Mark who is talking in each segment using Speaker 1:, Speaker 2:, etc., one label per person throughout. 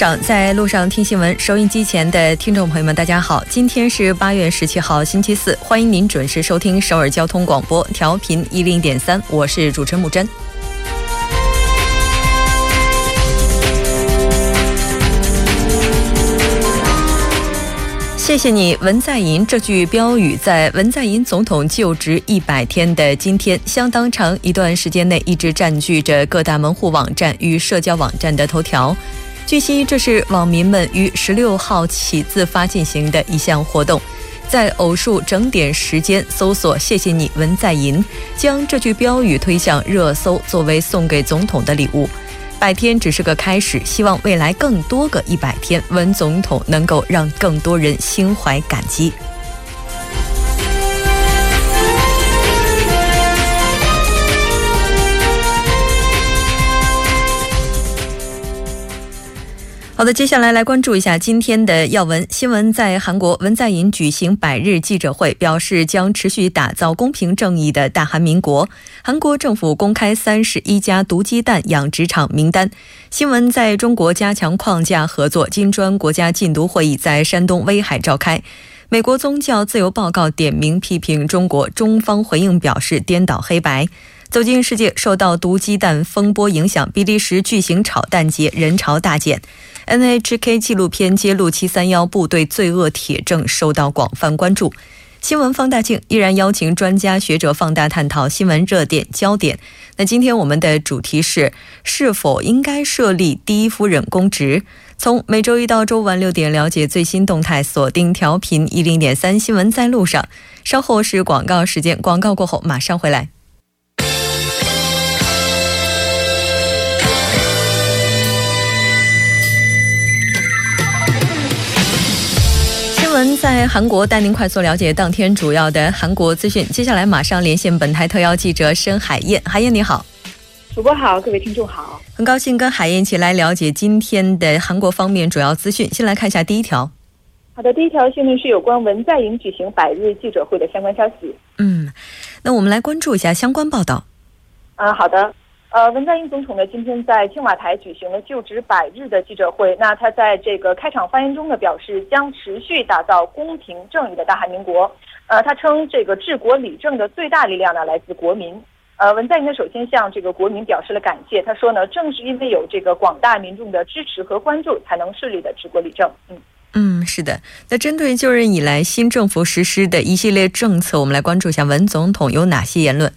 Speaker 1: 闻在路上，在路上听新闻。收音机前的听众朋友们，大家好，今天是八月十七号，星期四，欢迎您准时收听首尔交通广播，调频一零点三，我是主持人木真。谢谢你，文在寅。这句标语在文在寅总统就职一百天的今天，相当长一段时间内一直占据着各大门户网站与社交网站的头条。据悉，这是网民们于十六号起自发进行的一项活动，在偶数整点时间搜索“谢谢你，文在寅”，将这句标语推向热搜，作为送给总统的礼物。百天只是个开始，希望未来更多个一百天，文总统能够让更多人心怀感激。好的，接下来来关注一下今天的要闻新闻。在韩国，文在寅举行百日记者会，表示将持续打造公平正义的大韩民国。韩国政府公开三十一家毒鸡蛋养殖场名单。新闻在中国加强框架合作，金砖国家禁毒会议在山东威海召开。美国宗教自由报告点名批评中国，中方回应表示颠倒黑白。走进世界，受到毒鸡蛋风波影响，比利时巨型炒蛋节人潮大减。NHK 纪录片揭露七三幺部队罪恶铁证受到广泛关注。新闻放大镜依然邀请专家学者放大探讨新闻热点焦点。那今天我们的主题是：是否应该设立第一夫人公职？从每周一到周五晚六点了解最新动态，锁定调频一零点三新闻在路上。稍后是广告时间，广告过后马上回来。在韩国带您快速了解当天主要的韩国资讯。接下来马上连线本台特邀记者申海燕。海燕你好，
Speaker 2: 主播好，各位听众好，
Speaker 1: 很高兴跟海燕一起来了解今天的韩国方面主要资讯。先来看一下第一条。
Speaker 2: 好的，第一条新闻是有关文在寅举行百日记者会的相关消息。
Speaker 1: 嗯，那我们来关注一下相关报道。
Speaker 2: 嗯，好的。呃，文在寅总统呢，今天在青瓦台举行了就职百日的记者会。那他在这个开场发言中呢，表示将持续打造公平正义的大韩民国。呃，他称这个治国理政的最大力量呢，来自国民。呃，文在寅呢，首先向这个国民表示了感谢。他说呢，正是因为有这个广大民众的支持和关注，才能顺利的治国理政。
Speaker 1: 嗯嗯，是的。那针对就任以来新政府实施的一系列政策，我们来关注一下文总统有哪些言论。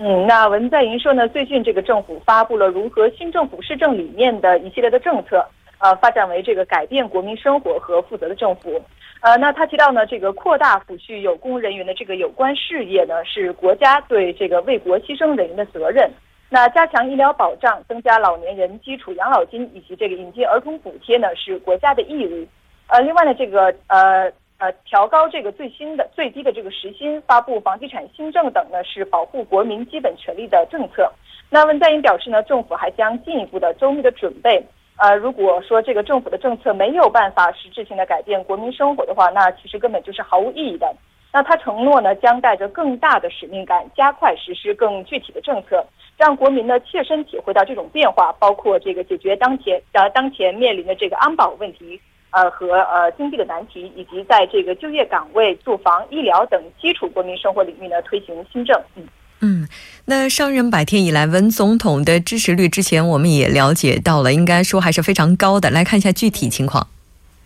Speaker 2: 嗯，那文在寅说呢，最近这个政府发布了如何新政府施政理念的一系列的政策，呃，发展为这个改变国民生活和负责的政府。呃，那他提到呢，这个扩大抚恤有功人员的这个有关事业呢，是国家对这个为国牺牲人员的责任。那加强医疗保障，增加老年人基础养老金以及这个引进儿童补贴呢，是国家的义务。呃，另外呢，这个呃。呃，调高这个最新的最低的这个时薪，发布房地产新政等呢，是保护国民基本权利的政策。那文在寅表示呢，政府还将进一步的周密的准备。呃，如果说这个政府的政策没有办法实质性的改变国民生活的话，那其实根本就是毫无意义的。那他承诺呢，将带着更大的使命感，加快实施更具体的政策，让国民呢切身体会到这种变化，包括这个解决当前呃当前面临的这个安保问题。呃，和呃经济的难题，以及在这个就业岗位、住房、医疗等基础国民生活领域呢推行新政。嗯
Speaker 1: 嗯，那上任百天以来，文总统的支持率之前我们也了解到了，应该说还是非常高的。来看一下具体情况。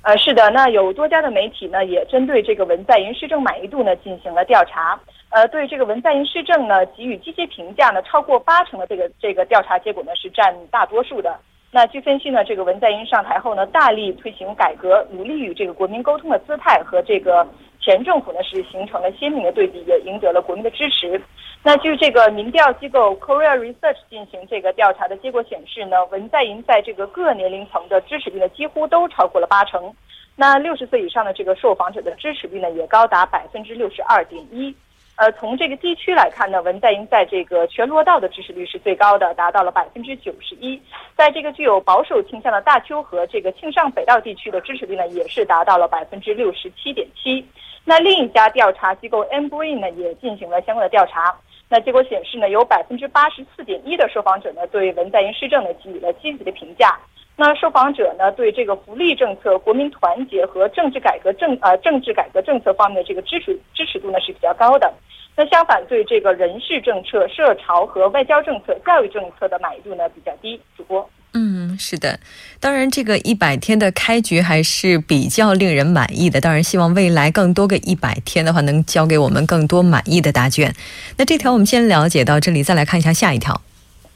Speaker 2: 呃，是的，那有多家的媒体呢也针对这个文在寅施政满意度呢进行了调查。呃，对这个文在寅施政呢给予积极评价呢超过八成的这个这个调查结果呢是占大多数的。那据分析呢，这个文在寅上台后呢，大力推行改革，努力与这个国民沟通的姿态和这个前政府呢是形成了鲜明的对比，也赢得了国民的支持。那据这个民调机构 Korea Research 进行这个调查的结果显示呢，文在寅在这个各年龄层的支持率呢几乎都超过了八成。那六十岁以上的这个受访者的支持率呢也高达百分之六十二点一。呃，从这个地区来看呢，文在寅在这个全罗道的支持率是最高的，达到了百分之九十一。在这个具有保守倾向的大邱和这个庆尚北道地区的支持率呢，也是达到了百分之六十七点七。那另一家调查机构 M Brain 呢，也进行了相关的调查。那结果显示呢，有百分之八十四点一的受访者呢，对文在寅施政呢给予了积极的评价。那受访者呢，对这个福利政策、国民团结和政治改革政呃政治改革政策方面的这个支持支持度呢是比较高的。那相反，对这个人事政策、社潮和外交政策、教育政策的满意度呢比较低。主播，
Speaker 1: 嗯，是的，当然这个一百天的开局还是比较令人满意的。当然，希望未来更多个一百天的话，能交给我们更多满意的答卷。那这条我们先了解到这里，再来看一下下一条。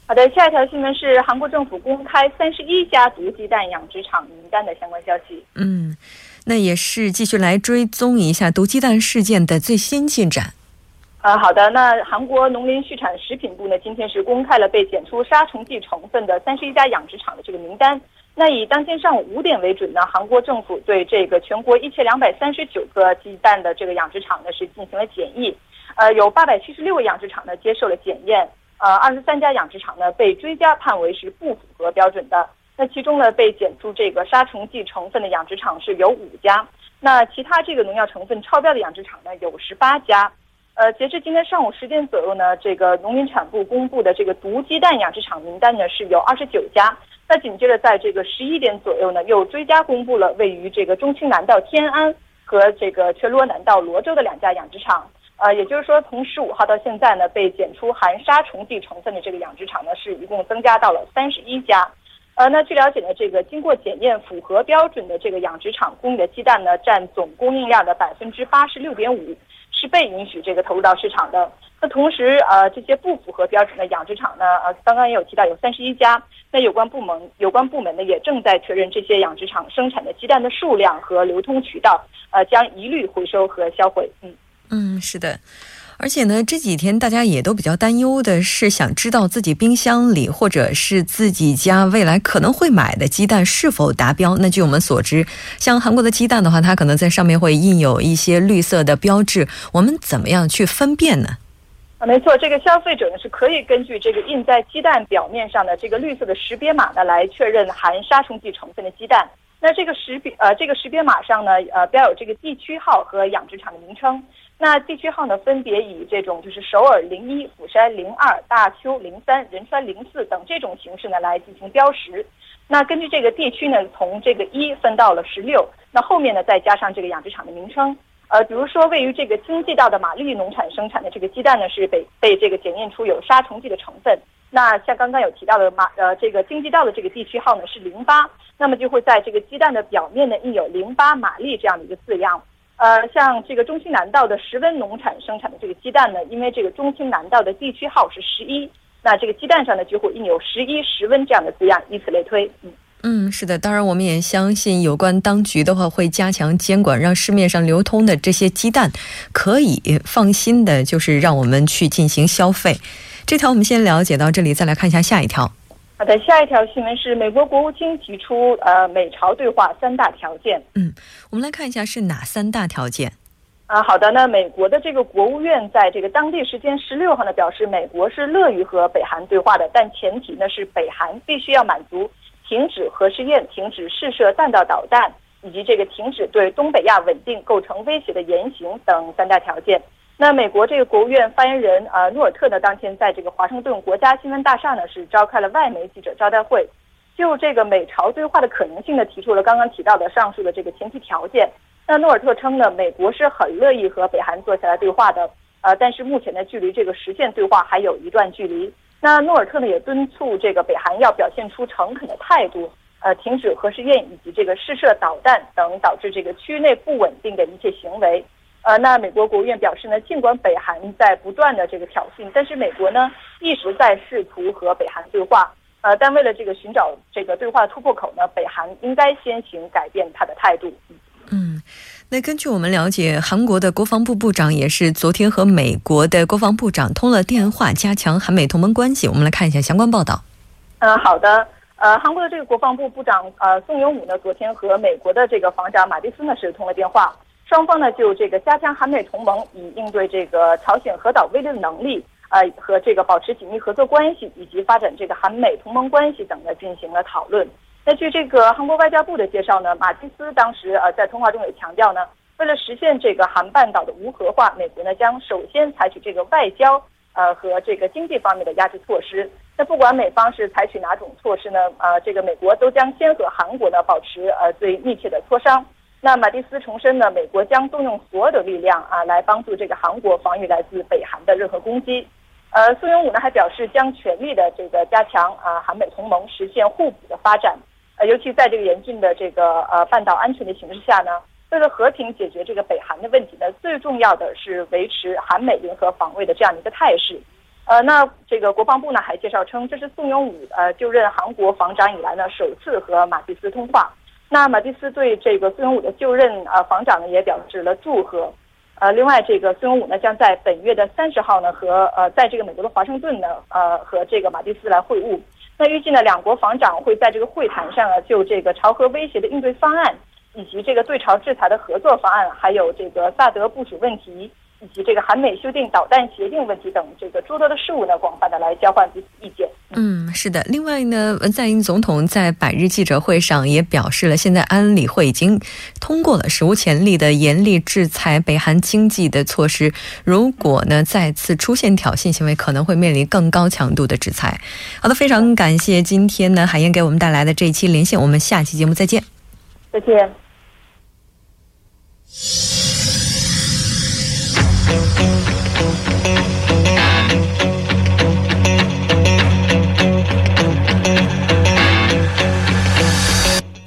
Speaker 2: 好的，下一条新闻是韩国政府公开三十一家毒鸡蛋养殖场名单的相关消息。
Speaker 1: 嗯，那也是继续来追踪一下毒鸡蛋事件的最新进展。
Speaker 2: 呃，好的，那韩国农林畜产食品部呢，今天是公开了被检出杀虫剂成分的三十一家养殖场的这个名单。那以当天上午五点为准呢，韩国政府对这个全国一千两百三十九个鸡蛋的这个养殖场呢是进行了检疫，呃，有八百七十六个养殖场呢接受了检验。呃，二十三家养殖场呢被追加判为是不符合标准的。那其中呢被检出这个杀虫剂成分的养殖场是有五家，那其他这个农药成分超标的养殖场呢有十八家。呃，截至今天上午十点左右呢，这个农林产部公布的这个毒鸡蛋养殖场名单呢是有二十九家。那紧接着在这个十一点左右呢，又追加公布了位于这个中青南道天安和这个全罗南道罗州的两家养殖场。呃，也就是说，从十五号到现在呢，被检出含杀虫剂成分的这个养殖场呢，是一共增加到了三十一家。呃，那据了解呢，这个经过检验符合标准的这个养殖场供应的鸡蛋呢，占总供应量的百分之八十六点五，是被允许这个投入到市场的。那同时，呃，这些不符合标准的养殖场呢，呃，刚刚也有提到有三十一家。那有关部门有关部门呢，也正在确认这些养殖场生产的鸡蛋的数量和流通渠道，呃，将一律回收和销毁。嗯。
Speaker 1: 嗯，是的，而且呢，这几天大家也都比较担忧的是，想知道自己冰箱里或者是自己家未来可能会买的鸡蛋是否达标。那据我们所知，像韩国的鸡蛋的话，它可能在上面会印有一些绿色的标志，我们怎么样去分辨呢？
Speaker 2: 啊，没错，这个消费者呢是可以根据这个印在鸡蛋表面上的这个绿色的识别码呢，来确认含杀虫剂成分的鸡蛋。那这个识别呃，这个识别码上呢，呃，标有这个地区号和养殖场的名称。那地区号呢，分别以这种就是首尔零一、釜山零二、大邱零三、仁川零四等这种形式呢来进行标识。那根据这个地区呢，从这个一分到了十六，那后面呢再加上这个养殖场的名称。呃，比如说位于这个京畿道的玛丽农产生产的这个鸡蛋呢，是被被这个检验出有杀虫剂的成分。那像刚刚有提到的马呃这个京畿道的这个地区号呢是零八，那么就会在这个鸡蛋的表面呢印有零八玛丽这样的一个字样。呃，像这个中兴南道的石温农产生产的这个鸡蛋呢，因为这个中兴南道的地区号是十一，那这个鸡蛋上呢就会印有十一石温这样的字样，以此类推。
Speaker 1: 嗯嗯，是的，当然我们也相信有关当局的话会加强监管，让市面上流通的这些鸡蛋可以放心的，就是让我们去进行消费。这条我们先了解到这里，再来看一下下一条。
Speaker 2: 好的，下一条新闻是美国国务卿提出，呃，美朝对话三大条件。
Speaker 1: 嗯，我们来看一下是哪三大条件。
Speaker 2: 啊，好的，那美国的这个国务院在这个当地时间十六号呢，表示美国是乐于和北韩对话的，但前提呢是北韩必须要满足停止核试验、停止试射弹道导弹以及这个停止对东北亚稳定构成威胁的言行等三大条件。那美国这个国务院发言人呃诺尔特呢，当天在这个华盛顿国家新闻大厦呢是召开了外媒记者招待会，就这个美朝对话的可能性呢提出了刚刚提到的上述的这个前提条件。那诺尔特称呢，美国是很乐意和北韩坐下来对话的，呃，但是目前呢距离这个实现对话还有一段距离。那诺尔特呢也敦促这个北韩要表现出诚恳的态度，呃，停止核试验以及这个试射导弹等导致这个区域内不稳定的一切行为。呃，那美国国务院表示呢，尽管北韩在不断的这个挑衅，但是美国呢一直在试图和北韩对话。呃，但为了这个寻找这个对话突破口呢，北韩应该先行改变他的态度。
Speaker 1: 嗯，那根据我们了解，韩国的国防部部长也是昨天和美国的国防部长通了电话，加强韩美同盟关系。我们来看一下相关报道。
Speaker 2: 嗯，好的。呃，韩国的这个国防部部长呃宋永武呢，昨天和美国的这个防长马蒂斯呢是通了电话。双方呢就这个加强韩美同盟，以应对这个朝鲜核岛威胁的能力，呃和这个保持紧密合作关系，以及发展这个韩美同盟关系等的进行了讨论。那据这个韩国外交部的介绍呢，马蒂斯当时呃在通话中也强调呢，为了实现这个韩半岛的无核化，美国呢将首先采取这个外交呃和这个经济方面的压制措施。那不管美方是采取哪种措施呢，呃，这个美国都将先和韩国呢保持呃最密切的磋商。那马蒂斯重申呢，美国将动用所有的力量啊，来帮助这个韩国防御来自北韩的任何攻击。呃，宋永武呢还表示将全力的这个加强啊韩美同盟，实现互补的发展。呃，尤其在这个严峻的这个呃半岛安全的形势下呢，为了和平解决这个北韩的问题呢，最重要的是维持韩美联合防卫的这样一个态势。呃，那这个国防部呢还介绍称，这是宋永武呃就任韩国防长以来呢首次和马蒂斯通话。那马蒂斯对这个孙永武的就任呃防长呢也表示了祝贺，呃，另外这个孙永武呢将在本月的三十号呢和呃在这个美国的华盛顿呢呃和这个马蒂斯来会晤。那预计呢两国防长会在这个会谈上啊就这个朝核威胁的应对方案，以及这个对朝制裁的合作方案，还有这个萨德部署问题。以及这个韩美修订导弹协定问题等这个诸多的事务呢，广泛的来交换彼此意见。
Speaker 1: 嗯，是的。另外呢，文在寅总统在百日记者会上也表示了，现在安理会已经通过了史无前例的严厉制裁北韩经济的措施。如果呢再次出现挑衅行为，可能会面临更高强度的制裁。好的，非常感谢今天呢海燕给我们带来的这一期连线，我们下期节目再见。
Speaker 2: 再见。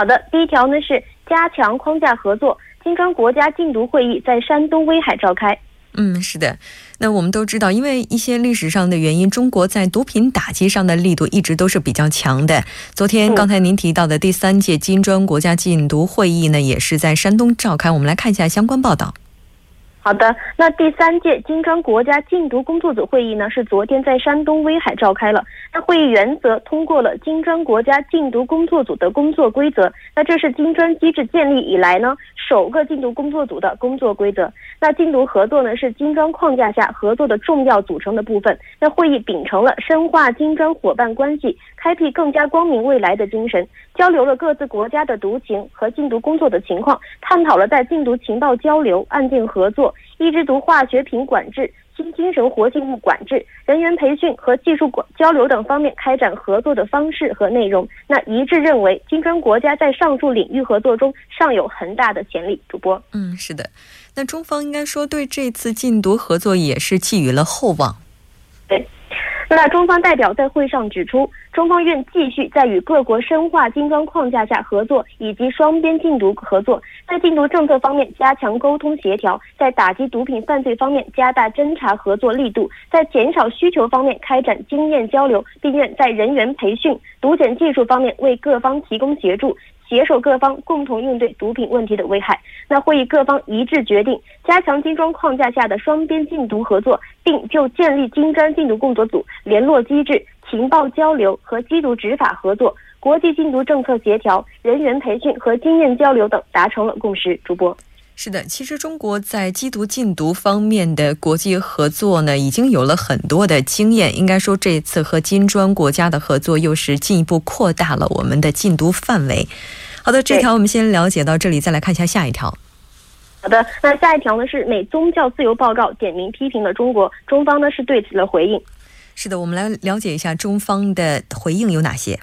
Speaker 3: 好的，第一条呢是加强框架合作，金砖国家禁毒会议在山东威海召开。
Speaker 1: 嗯，是的。那我们都知道，因为一些历史上的原因，中国在毒品打击上的力度一直都是比较强的。昨天刚才您提到的第三届金砖国家禁毒会议呢，也是在山东召开。我们来看一下相关报道。
Speaker 3: 好的，那第三届金砖国家禁毒工作组会议呢，是昨天在山东威海召开了。那会议原则通过了金砖国家禁毒工作组的工作规则。那这是金砖机制建立以来呢首个禁毒工作组的工作规则。那禁毒合作呢是金砖框架下合作的重要组成的部分。那会议秉承了深化金砖伙伴关系、开辟更加光明未来的精神，交流了各自国家的毒情和禁毒工作的情况，探讨了在禁毒情报交流、案件合作。抑制毒化学品管制、新精神活性物管制、人员培训和技术管交流等方面开展合作的方式和内容。那一致认为，金砖国家在上述领域合作中尚有很大的潜力。主播，
Speaker 1: 嗯，是的，那中方应该说对这次禁毒合作也是寄予了厚望。
Speaker 3: 对。那中方代表在会上指出，中方愿继续在与各国深化金砖框架下合作，以及双边禁毒合作，在禁毒政策方面加强沟通协调，在打击毒品犯罪方面加大侦查合作力度，在减少需求方面开展经验交流，并愿在人员培训、毒检技术方面为各方提供协助。携手各方共同应对毒品问题的危害。那会议各方一致决定加强金砖框架下的双边禁毒合作，并就建立金砖禁毒工作组、联络机制、情报交流和缉毒执法合作、国际禁毒政策协调、人员培训和经验交流等达成了共识。主播。
Speaker 1: 是的，其实中国在缉毒禁毒方面的国际合作呢，已经有了很多的经验。应该说，这次和金砖国家的合作又是进一步扩大了我们的禁毒范围。好的，这条我们先了解到这里，再来看一下下一条。
Speaker 3: 好的，那下一条呢是美宗教自由报告点名批评了中国，中方呢是对此的回应。
Speaker 1: 是的，我们来了解一下中方的回应有哪些。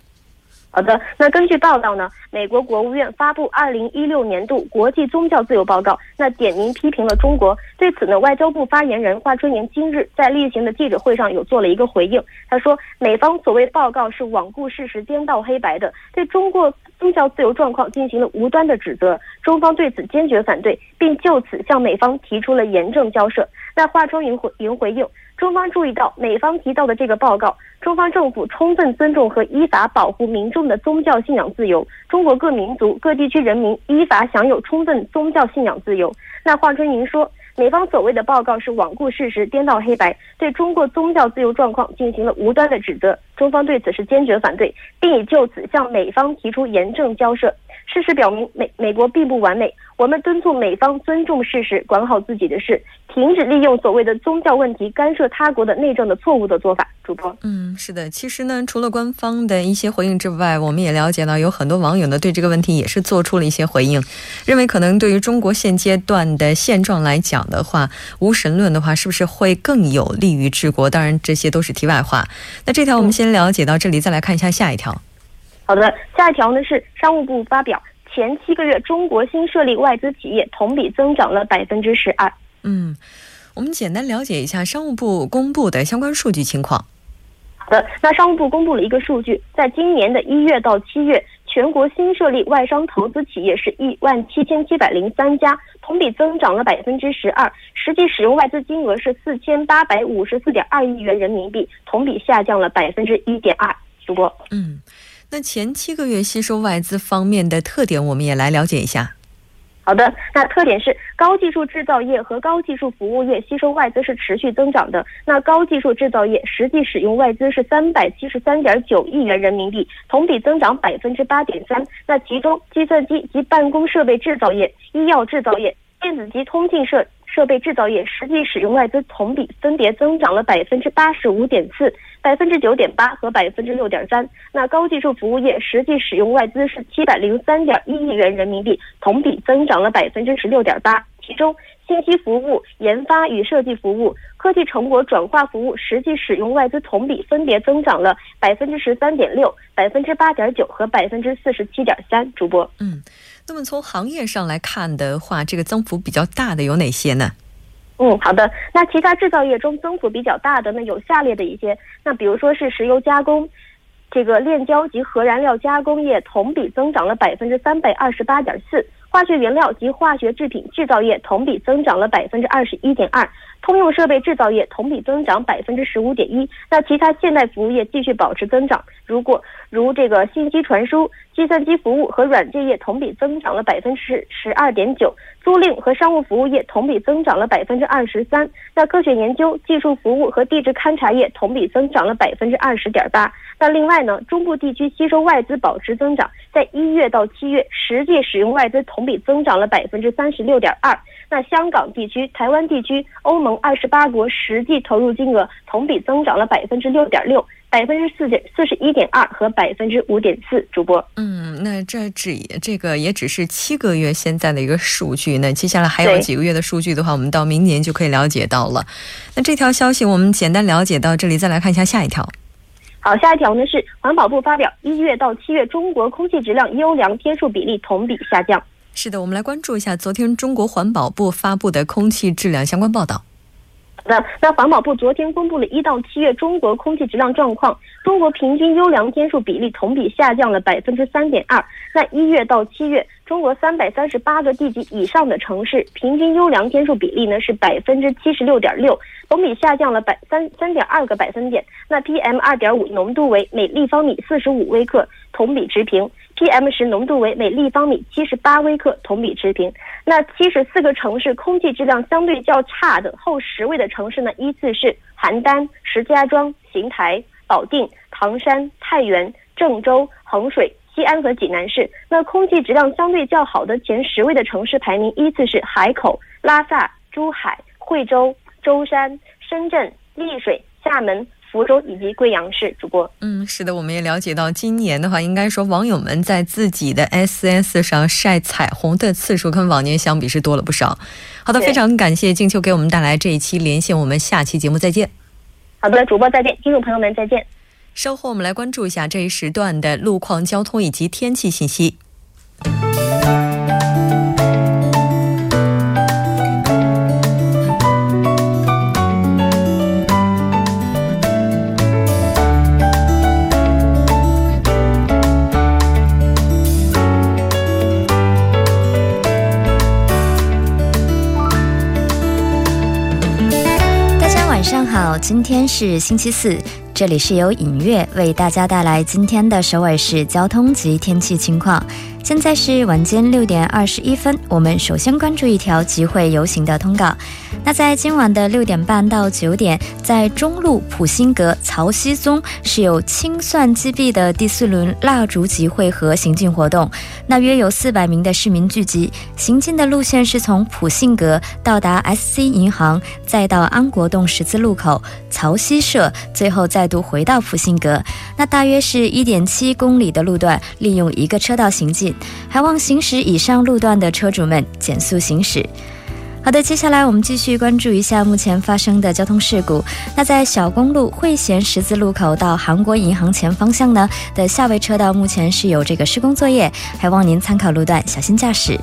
Speaker 3: 好的，那根据报道呢，美国国务院发布二零一六年度国际宗教自由报告，那点名批评了中国。对此呢，外交部发言人华春莹今日在例行的记者会上有做了一个回应。他说，美方所谓报告是罔顾事实、颠倒黑白的，对中国宗教自由状况进行了无端的指责。中方对此坚决反对，并就此向美方提出了严正交涉。那华春莹回莹回应。中方注意到美方提到的这个报告，中方政府充分尊重和依法保护民众的宗教信仰自由，中国各民族、各地区人民依法享有充分宗教信仰自由。那华春莹说，美方所谓的报告是罔顾事实、颠倒黑白，对中国宗教自由状况进行了无端的指责。中方对此是坚决反对，并已就此向美方提出严正交涉。事实表明，美美国并不完美。我们敦促美方尊重事实，管好自己的事，停止利用所谓的宗教问题干涉他国的内政的错误的做法。主播，
Speaker 1: 嗯，是的，其实呢，除了官方的一些回应之外，我们也了解到有很多网友呢对这个问题也是做出了一些回应，认为可能对于中国现阶段的现状来讲的话，无神论的话是不是会更有利于治国？当然，这些都是题外话。那这条我们先了解到这里，再来看一下下一条。
Speaker 3: 好的，下一条呢是商务部发表前七个月中国新设立外资企业同比增长了百分之十二。
Speaker 1: 嗯，我们简单了解一下商务部公布的相关数据情况。
Speaker 3: 好的，那商务部公布了一个数据，在今年的一月到七月，全国新设立外商投资企业是一万七千七百零三家，同比增长了百分之十二，实际使用外资金额是四千八百五十四点二亿元人民币，同比下降了百分之一点二。主播，
Speaker 1: 嗯，那前七个月吸收外资方面的特点，我们也来了解一下。
Speaker 3: 好的，那特点是高技术制造业和高技术服务业吸收外资是持续增长的。那高技术制造业实际使用外资是三百七十三点九亿元人民币，同比增长百分之八点三。那其中计算机及办公设备制造业、医药制造业、电子及通信设设备制造业实际使用外资同比分别增长了百分之八十五点四。百分之九点八和百分之六点三，那高技术服务业实际使用外资是七百零三点一亿元人民币，同比增长了百分之十六点八。其中，信息服务、研发与设计服务、科技成果转化服务实际使用外资同比分别增长了百分之十三点六、百分之八点九和百分之四十七点三。主播，
Speaker 1: 嗯，那么从行业上来看的话，这个增幅比较大的有哪些呢？
Speaker 3: 嗯，好的。那其他制造业中增幅比较大的呢，有下列的一些。那比如说是石油加工，这个炼焦及核燃料加工业同比增长了百分之三百二十八点四，化学原料及化学制品制造业同比增长了百分之二十一点二，通用设备制造业同比增长百分之十五点一。那其他现代服务业继续保持增长，如果如这个信息传输。计算机服务和软件业同比增长了百分之十二点九，租赁和商务服务业同比增长了百分之二十三。那科学研究、技术服务和地质勘察业同比增长了百分之二十点八。那另外呢，中部地区吸收外资保持增长，在一月到七月实际使用外资同比增长了百分之三十六点二。那香港地区、台湾地区、欧盟二十八国实际投入金额同比增长了百分之六点六。百分之四点四十一点二和百分之五点四，主播。
Speaker 1: 嗯，那这只这个也只是七个月现在的一个数据，那接下来还有几个月的数据的话，我们到明年就可以了解到了。那这条消息我们简单了解到这里，再来看一下下一条。
Speaker 3: 好，下一条呢是环保部发表一月到七月中国空气质量优良天数比例同比下降。
Speaker 1: 是的，我们来关注一下昨天中国环保部发布的空气质量相关报道。
Speaker 3: 那那环保部昨天公布了一到七月中国空气质量状况，中国平均优良天数比例同比下降了百分之三点二。那一月到七月，中国三百三十八个地级以上的城市平均优良天数比例呢是百分之七十六点六，同比下降了百三三点二个百分点。那 PM 二点五浓度为每立方米四十五微克，同比持平。PM 十浓度为每立方米七十八微克，同比持平。那七十四个城市空气质量相对较差的后十位的城市呢，依次是邯郸、石家庄、邢台、保定、唐山、太原、郑州、衡水、西安和济南市。那空气质量相对较好的前十位的城市排名依次是海口、拉萨、珠海、惠州、舟山、深圳、丽水、厦门。福州以及贵阳市主播，
Speaker 1: 嗯，是的，我们也了解到，今年的话，应该说网友们在自己的 S S 上晒彩虹的次数跟往年相比是多了不少。好的，非常感谢静秋给我们带来这一期连线，我们下期节目再见。
Speaker 3: 好的，主播再见，听众朋友们再见。
Speaker 1: 稍后我们来关注一下这一时段的路况、交通以及天气信息。
Speaker 4: 大家晚上好今天是星期四，这里是由影月为大家带来今天的首尔市交通及天气情况。现在是晚间六点二十一分，我们首先关注一条集会游行的通告。那在今晚的六点半到九点，在中路普辛阁曹溪宗是有清算击毙的第四轮蜡烛集会和行进活动。那约有四百名的市民聚集，行进的路线是从普信阁到达 SC 银行，再到安国洞十字路口曹溪社，最后再度回到普信阁。那大约是一点七公里的路段，利用一个车道行进。还望行驶以上路段的车主们减速行驶。好的，接下来我们继续关注一下目前发生的交通事故。那在小公路汇贤十字路口到韩国银行前方向呢的下位车道，目前是有这个施工作业，还望您参考路段，小心驾驶。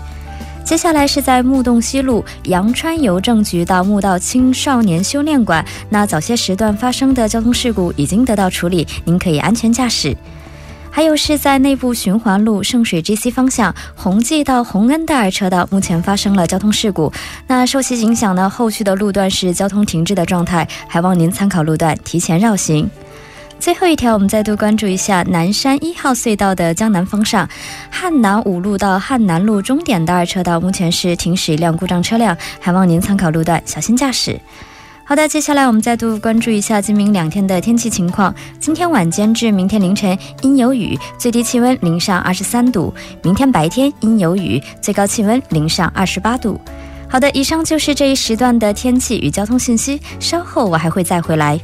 Speaker 4: 接下来是在木洞西路阳川邮政局到木道青少年修炼馆，那早些时段发生的交通事故已经得到处理，您可以安全驾驶。还有是在内部循环路圣水 GC 方向红记到红恩戴尔车道，目前发生了交通事故。那受其影响呢，后续的路段是交通停滞的状态，还望您参考路段提前绕行。最后一条，我们再度关注一下南山一号隧道的江南方向汉南五路到汉南路终点的二车道，目前是停驶一辆故障车辆，还望您参考路段小心驾驶。好的，接下来我们再度关注一下今明两天的天气情况。今天晚间至明天凌晨阴有雨，最低气温零上二十三度；明天白天阴有雨，最高气温零上二十八度。好的，以上就是这一时段的天气与交通信息。稍后我还会再回来。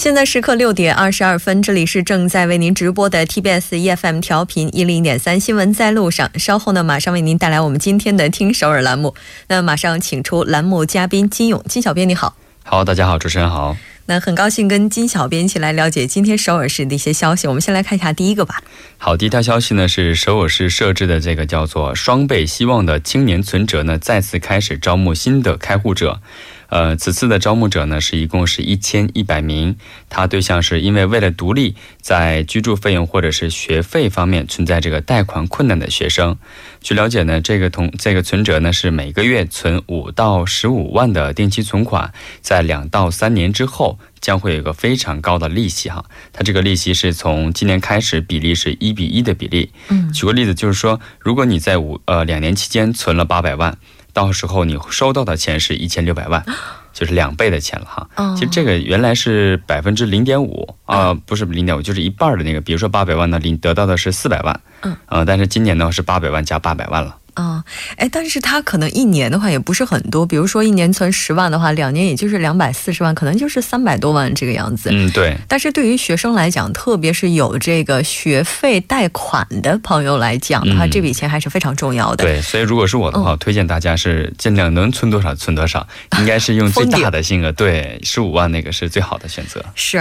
Speaker 1: 现在时刻六点二十二分，这里是正在为您直播的 TBS EFM 调频一零点三新闻在路上。稍后呢，马上为您带来我们今天的听首尔栏目。那马上请出栏目嘉宾金勇，金小编你好。
Speaker 5: 好，大家好，主持人好。
Speaker 1: 那很高兴跟金小编一起来了解今天首尔市的一些消息。我们先来看一下第一个吧。
Speaker 5: 好，第一条消息呢是首尔市设置的这个叫做“双倍希望”的青年存折呢，再次开始招募新的开户者。呃，此次的招募者呢，是一共是一千一百名。他对象是因为为了独立，在居住费用或者是学费方面存在这个贷款困难的学生。据了解呢，这个同这个存折呢是每个月存五到十五万的定期存款，在两到三年之后将会有一个非常高的利息哈。它这个利息是从今年开始比例是一比一的比例。嗯，举个例子就是说，如果你在五呃两年期间存了八百万。到时候你收到的钱是一千六百万，就是两倍的钱了哈。其实这个原来是百分之零点五啊，不是零点五，就是一半的那个。比如说八百万呢，领得到的是四百万，嗯，呃，但是今年的话是八百万加八百万了。
Speaker 1: 啊，哎，但是他可能一年的话也不是很多，比如说一年存十万的话，两年也就是两百四十万，可能就是三百多万这个样子。
Speaker 5: 嗯，对。
Speaker 1: 但是对于学生来讲，特别是有这个学费贷款的朋友来讲的话，这笔钱还是非常重要的。
Speaker 5: 对，所以如果是我的话，推荐大家是尽量能存多少存多少，应该是用最大的金额。对，十五万那个是最好的选择。
Speaker 1: 是，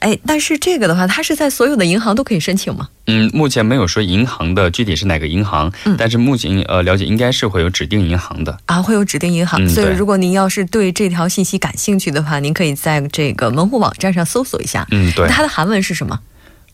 Speaker 1: 哎，但是这个的话，它是在所有的银行都可以申请吗？
Speaker 5: 嗯，目前没有说银行的具体是哪个银行，但是目前呃了解应该是会有指定银行的
Speaker 1: 啊，会有指定银行。所以如果您要是对这条信息感兴趣的话，您可以在这个门户网站上搜索一下。
Speaker 5: 嗯，对。
Speaker 1: 它的韩文是什么？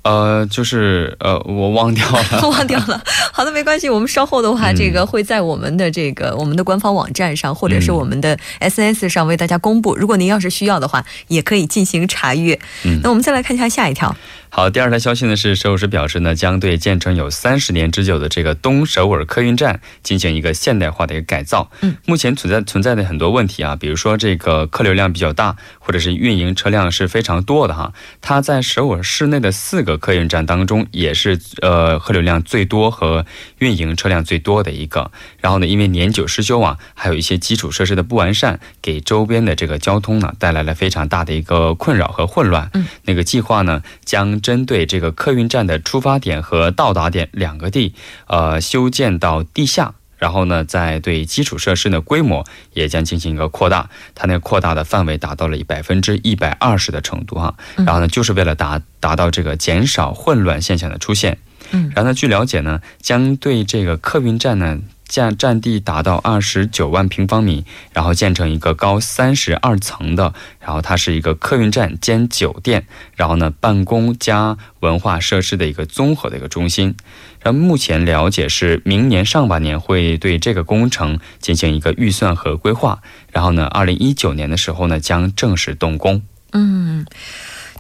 Speaker 5: 呃，就是呃，我忘掉了，
Speaker 1: 忘掉了。好的，没关系，我们稍后的话，这个会在我们的这个我们的官方网站上，或者是我们的 SNS 上为大家公布。如果您要是需要的话，也可以进行查阅。嗯，那我们再来看一下下一条。
Speaker 5: 好，第二条消息呢是首尔市表示呢，将对建成有三十年之久的这个东首尔客运站进行一个现代化的一个改造。嗯，目前存在存在的很多问题啊，比如说这个客流量比较大，或者是运营车辆是非常多的哈。它在首尔市内的四个客运站当中，也是呃客流量最多和运营车辆最多的一个。然后呢，因为年久失修啊，还有一些基础设施的不完善，给周边的这个交通呢带来了非常大的一个困扰和混乱。嗯，那个计划呢将。针对这个客运站的出发点和到达点两个地，呃，修建到地下，然后呢，再对基础设施的规模也将进行一个扩大，它那个扩大的范围达到了百分之一百二十的程度哈，然后呢，就是为了达达到这个减少混乱现象的出现，嗯，然后呢，据了解呢，将对这个客运站呢。占占地达到二十九万平方米，然后建成一个高三十二层的，然后它是一个客运站兼酒店，然后呢办公加文化设施的一个综合的一个中心。然后目前了解是明年上半年会对这个工程进行一个预算和规划，然后呢，二零一九年的时候呢将正式动工。
Speaker 1: 嗯。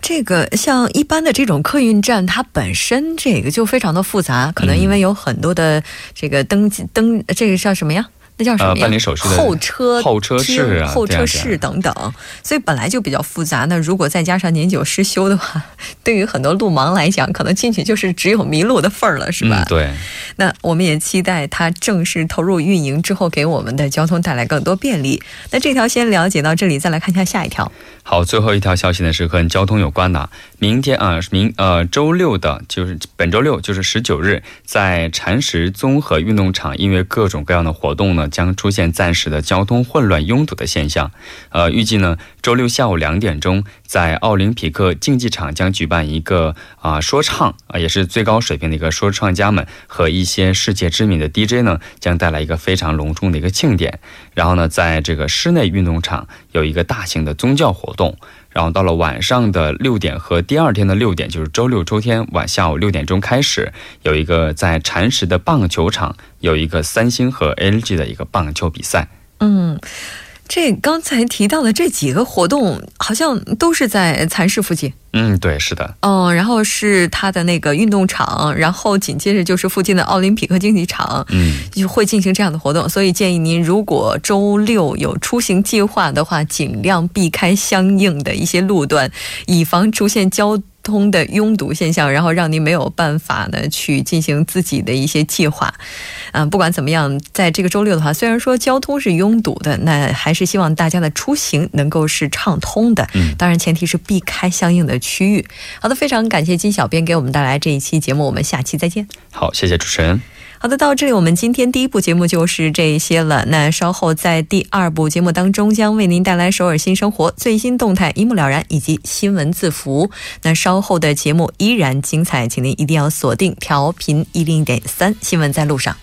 Speaker 1: 这个像一般的这种客运站，它本身这个就非常的复杂，可能因为有很多的这个登记登，这个叫什么呀？那叫什么呀？
Speaker 5: 办理手续的
Speaker 1: 候车
Speaker 5: 候车室啊，
Speaker 1: 候车室等等，所以本来就比较复杂。那如果再加上年久失修的话，对于很多路盲来讲，可能进去就是只有迷路的份儿了，是吧？
Speaker 5: 对。
Speaker 1: 那我们也期待它正式投入运营之后，给我们的交通带来更多便利。那这条先了解到这里，再来看一下下一条。
Speaker 5: 好，最后一条消息呢是和交通有关的。明天啊，明呃周六的，就是本周六，就是十九日，在禅石综合运动场，因为各种各样的活动呢，将出现暂时的交通混乱拥堵的现象。呃，预计呢，周六下午两点钟，在奥林匹克竞技场将举办一个啊说唱啊，也是最高水平的一个说唱家们和一些世界知名的 DJ 呢，将带来一个非常隆重的一个庆典。然后呢，在这个室内运动场有一个大型的宗教活动。然后到了晚上的六点和第二天的六点，就是周六、周天晚下午六点钟开始，有一个在禅石的棒球场有一个三星和 LG 的一个棒球比赛。
Speaker 1: 嗯。这刚才提到的这几个活动，好像都是在蚕市附近。
Speaker 5: 嗯，对，是的。
Speaker 1: 哦，然后是它的那个运动场，然后紧接着就是附近的奥林匹克竞技场，嗯，就会进行这样的活动。所以建议您，如果周六有出行计划的话，尽量避开相应的一些路段，以防出现交。通的拥堵现象，然后让您没有办法呢去进行自己的一些计划。嗯，不管怎么样，在这个周六的话，虽然说交通是拥堵的，那还是希望大家的出行能够是畅通的。嗯，当然前提是避开相应的区域。好的，非常感谢金小编给我们带来这一期节目，我们下期再见。
Speaker 5: 好，谢谢主持人。
Speaker 1: 好的，到这里我们今天第一部节目就是这些了。那稍后在第二部节目当中，将为您带来首尔新生活最新动态一目了然，以及新闻字符。那稍后的节目依然精彩，请您一定要锁定调频一零点三，新闻在路上。